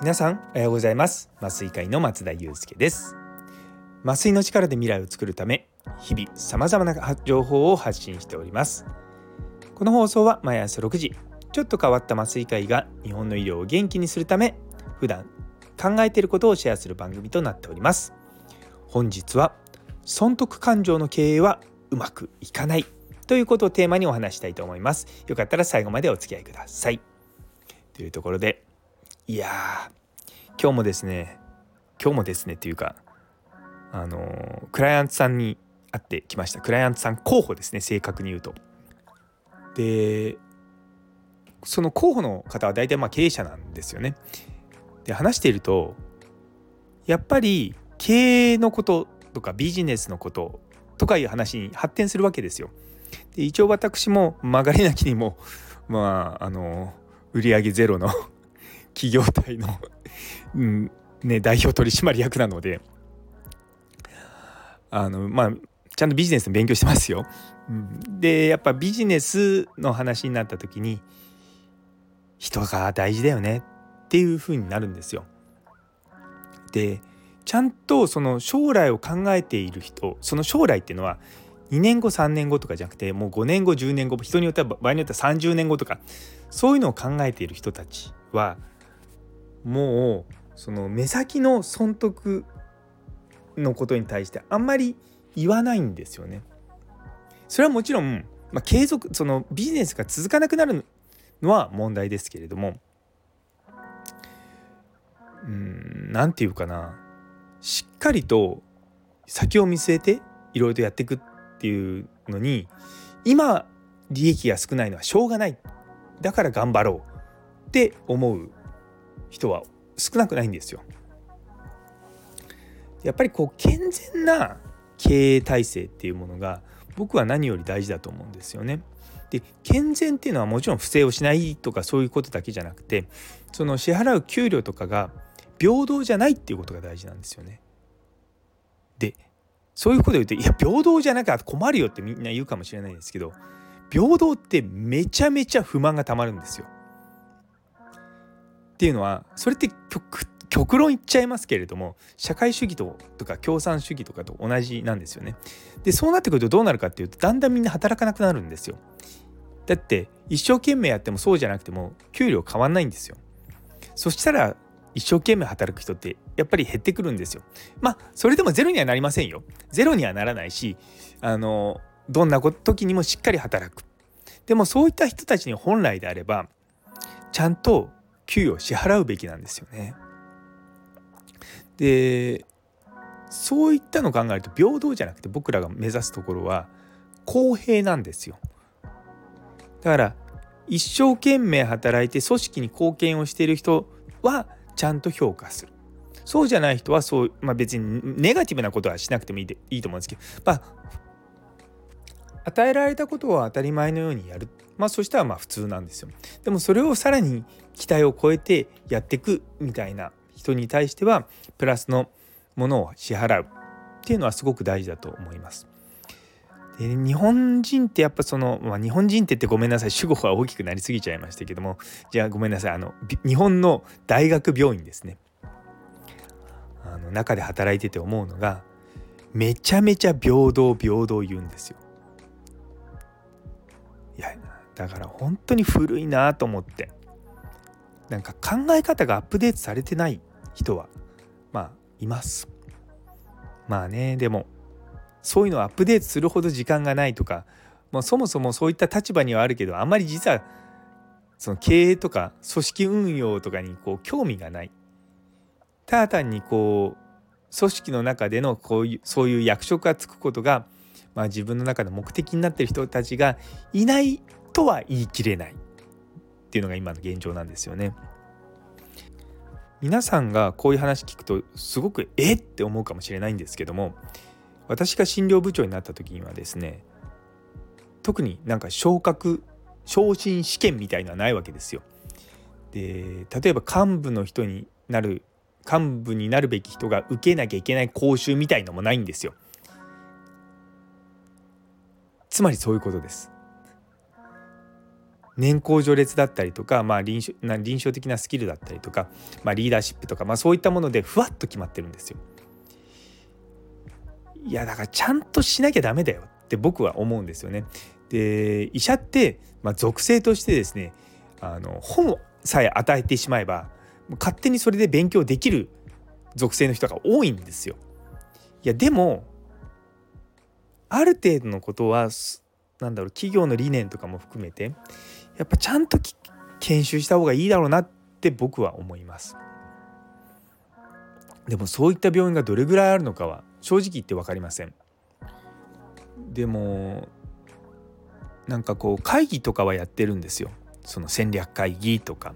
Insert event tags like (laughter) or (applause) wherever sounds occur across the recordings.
皆さんおはようございます。麻酔会の松田祐介です。麻酔の力で未来を作るため日々様々な情報を発信しております。この放送は毎朝6時ちょっと変わった麻酔会が日本の医療を元気にするため普段考えていることをシェアする番組となっております。本日は損得感情の経営はうまくいかない。ということをテーマにお話したいと思いますよかったら最後までお付き合いくださいというところでいや今日もですね今日もですねっていうかあのクライアントさんに会ってきましたクライアントさん候補ですね正確に言うと。でその候補の方は大体まあ経営者なんですよね。で話しているとやっぱり経営のこととかビジネスのこととかいう話に発展するわけですよ。で一応私も曲がりなきにもまああの売上ゼロの (laughs) 企業体の (laughs) うんね、代表取締役なのであのまあちゃんとビジネスの勉強してますよ。うんでやっぱビジネスの話になった時に人が大事だよねっていう風になるんですよ。でちゃんとその将来を考えている人その将来っていうのは2年後3年後とかじゃなくてもう5年後10年後人によっては場合によっては30年後とかそういうのを考えている人たちはもうその目先の損得のことに対してあんまり言わないんですよね。それはもちろん、まあ、継続そのビジネスが続かなくなるのは問題ですけれどもうん何て言うかなしっかりと先を見据えていろいろとやっていくっていうのに今利益が少ないのはしょうがないだから頑張ろうって思う人は少なくないんですよ。やっぱりこう健全な経営体制っていうものが僕は何より大事だと思うんですよね。で健全っていうのはもちろん不正をしないとかそういうことだけじゃなくてその支払う給料とかが平等じゃないっていうことが大事なんですよね。でそういうこと言うといや平等じゃなきゃ困るよってみんな言うかもしれないですけど平等ってめちゃめちゃ不満がたまるんですよ。っていうのはそれって極論言っちゃいますけれども社会主義ととか共産主義とかと同じなんですよね。でそうなってくるとどうなるかっていうとだんだんみんな働かなくなるんですよ。だって一生懸命やってもそうじゃなくても給料変わんないんですよ。そしたら一生懸命働く人ってやっぱり減ってくるんですよ。まあそれでもゼロにはなりませんよ。ゼロにはならないしあのどんな時にもしっかり働く。でもそういった人たちに本来であればちゃんと給与を支払うべきなんですよね。でそういったのを考えると平等じゃなくて僕らが目指すところは公平なんですよ。だから一生懸命働いて組織に貢献をしている人はちゃんと評価する。そうじゃない人はそう、まあ、別にネガティブなことはしなくてもいいでいいと思うんですけど、まあ、与えられたことを当たり前のようにやる。まあそしたらまあ普通なんですよ。でもそれをさらに期待を超えてやっていくみたいな人に対してはプラスのものを支払う。っていうのはすごく大事だと思います。で日本人ってやっぱその、まあ、日本人って言ってごめんなさい。主語が大きくなりすぎちゃいましたけども。じゃあごめんなさい。あの日本の大学病院ですね。あの中で働いてて思うのがめちゃめちゃ平等平等言うんですよ。いやだから本当に古いなと思って。なんか考え方がアップデートされてない人はまあいます。まあねでもそういうのをアップデートするほど時間がないとかもうそもそもそういった立場にはあるけどあんまり実はその経営とか組織運用とかにこう興味がない。ただ単にこう組織の中でのこういうそういう役職がつくことが、まあ、自分の中の目的になってる人たちがいないとは言い切れないっていうのが今の現状なんですよね。皆さんがこういう話聞くとすごくえって思うかもしれないんですけども私が診療部長になった時にはですね特になんか昇格昇進試験みたいのはないわけですよ。で例えば幹部の人になる幹部になるべき人が受けなきゃいけない講習みたいのもないんですよ。つまりそういうことです。年功序列だったりとか、まあ、臨床臨床的なスキルだったりとか、まあ、リーダーシップとか、まあ、そういったものでふわっと決まってるんですよ。いやだからちゃんとしなきゃダメだよって僕は思うんですよね。で医者って、まあ、属性としてですねあの本さえ与えてしまえば勝手にそれで勉強できる属性の人が多いんですよ。いやでもある程度のことはなんだろう企業の理念とかも含めてやっぱちゃんと研修した方がいいだろうなって僕は思います。でもそういった病院がどれぐらいあるのかは正直言って分かりません。でもなんかこう会議とかはやってるんですよその戦略会議とか。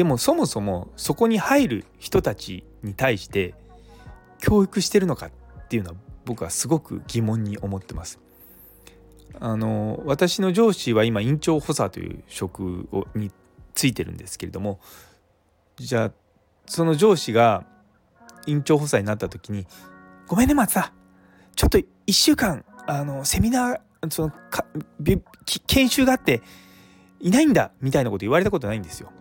でもそもそもそこに入る人たちに対して教育してるのかっていうのは僕はすごく疑問に思ってます。あの私の上司は今院長補佐という職をについてるんですけれどもじゃあその上司が院長補佐になった時に「ごめんね松田ちょっと1週間あのセミナーそのか研修があっていないんだ」みたいなこと言われたことないんですよ。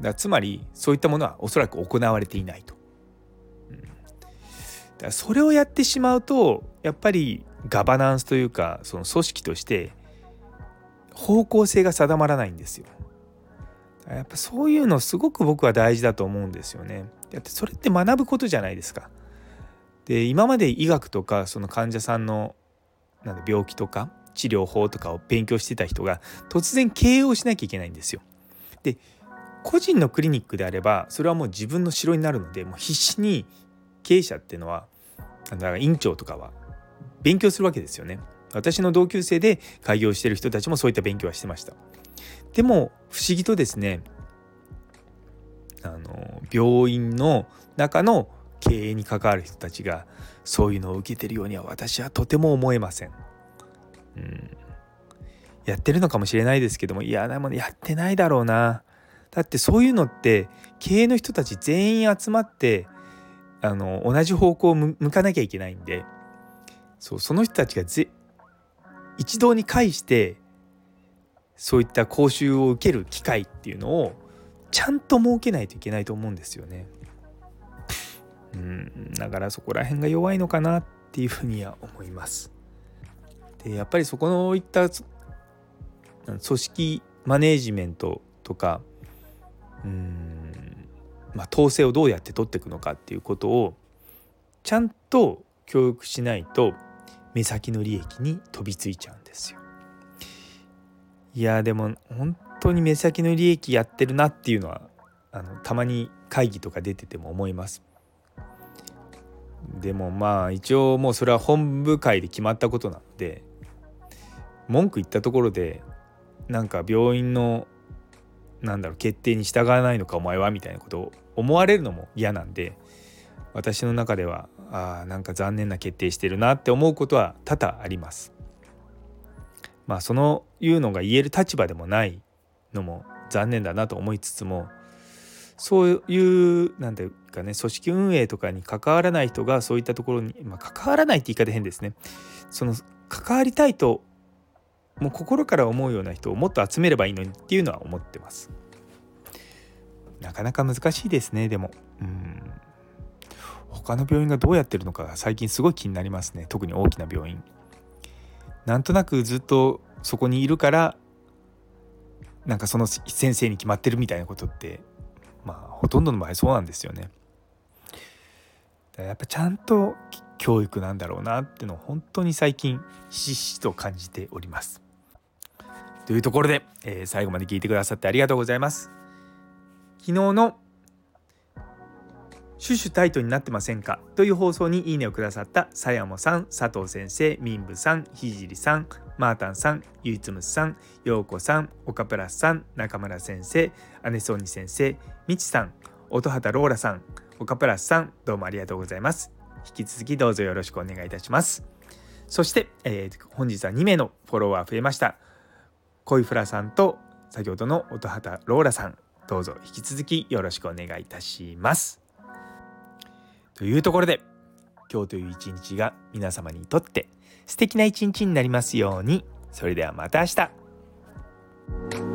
だつまりそういったものはおそらく行われていないと。うん、だそれをやってしまうとやっぱりガバナンスというかその組織として方向性が定まらないんですよ。やっぱそういうのすごく僕は大事だと思うんですよね。だってそれって学ぶことじゃないですか。で今まで医学とかその患者さんのなん病気とか治療法とかを勉強してた人が突然経営をしなきゃいけないんですよ。で個人のクリニックであればそれはもう自分の城になるのでもう必死に経営者っていうのはだから院長とかは勉強するわけですよね。私の同級生で開業してる人たちもそういった勉強はしてました。でも不思議とですねあの病院の中の経営に関わる人たちがそういうのを受けてるようには私はとても思えません。うん、やってるのかもしれないですけどもいやでもやってないだろうな。だってそういうのって経営の人たち全員集まってあの同じ方向を向かなきゃいけないんでそうその人たちがぜ一堂に会してそういった講習を受ける機会っていうのをちゃんと設けないといけないと思うんですよね。うんだからそこら辺が弱いのかなっていうふうには思います。でやっぱりそこのいった組織マネージメントとかうんまあ統制をどうやって取っていくのかっていうことをちゃんと教育しないと目先の利益に飛びついちゃうんですよ。いやでも本当に目先の利益やってるなっていうのはあのたまに会議とか出てても思います。でもまあ一応もうそれは本部会で決まったことなので文句言ったところでなんか病院のなんだろう決定に従わないのかお前はみたいなことを思われるのも嫌なんで私の中ではあなんか残念な決定してるなって思うことは多々あります。まあそのいうのが言える立場でもないのも残念だなと思いつつもそういうなんていうかね組織運営とかに関わらない人がそういったところに、まあ、関わらないって言い方変ですねその関わりたいともう心から思うような人をもっと集めればいいのにっていうのは思ってますなかなか難しいですねでもうん他の病院がどうやってるのか最近すごい気になりますね特に大きな病院なんとなくずっとそこにいるからなんかその先生に決まってるみたいなことってまあほとんどの場合そうなんですよね。やっぱちゃんと教育なんだろうなっていうのを本当に最近ひしひしと感じております。というところで、えー、最後まで聞いてくださってありがとうございます。昨日のシュシュタイトになってませんか？という放送にいいねをくださったさやもさん、佐藤先生、みんぶさん、ひじりさん、マータンさん、ゆいつむさん、ようこさん、岡プラスさん、中村先生、姉ソニ先生、みちさん、音畑ローラさん、岡プラスさん、どうもありがとうございます。引き続きどうぞよろしくお願いいたします。そして、えー、本日は2名のフォロワー増えました。恋フラさんと先ほどの音畑ローラさん、どうぞ引き続きよろしくお願いいたします。というところで今日という一日が皆様にとって素敵な一日になりますようにそれではまた明日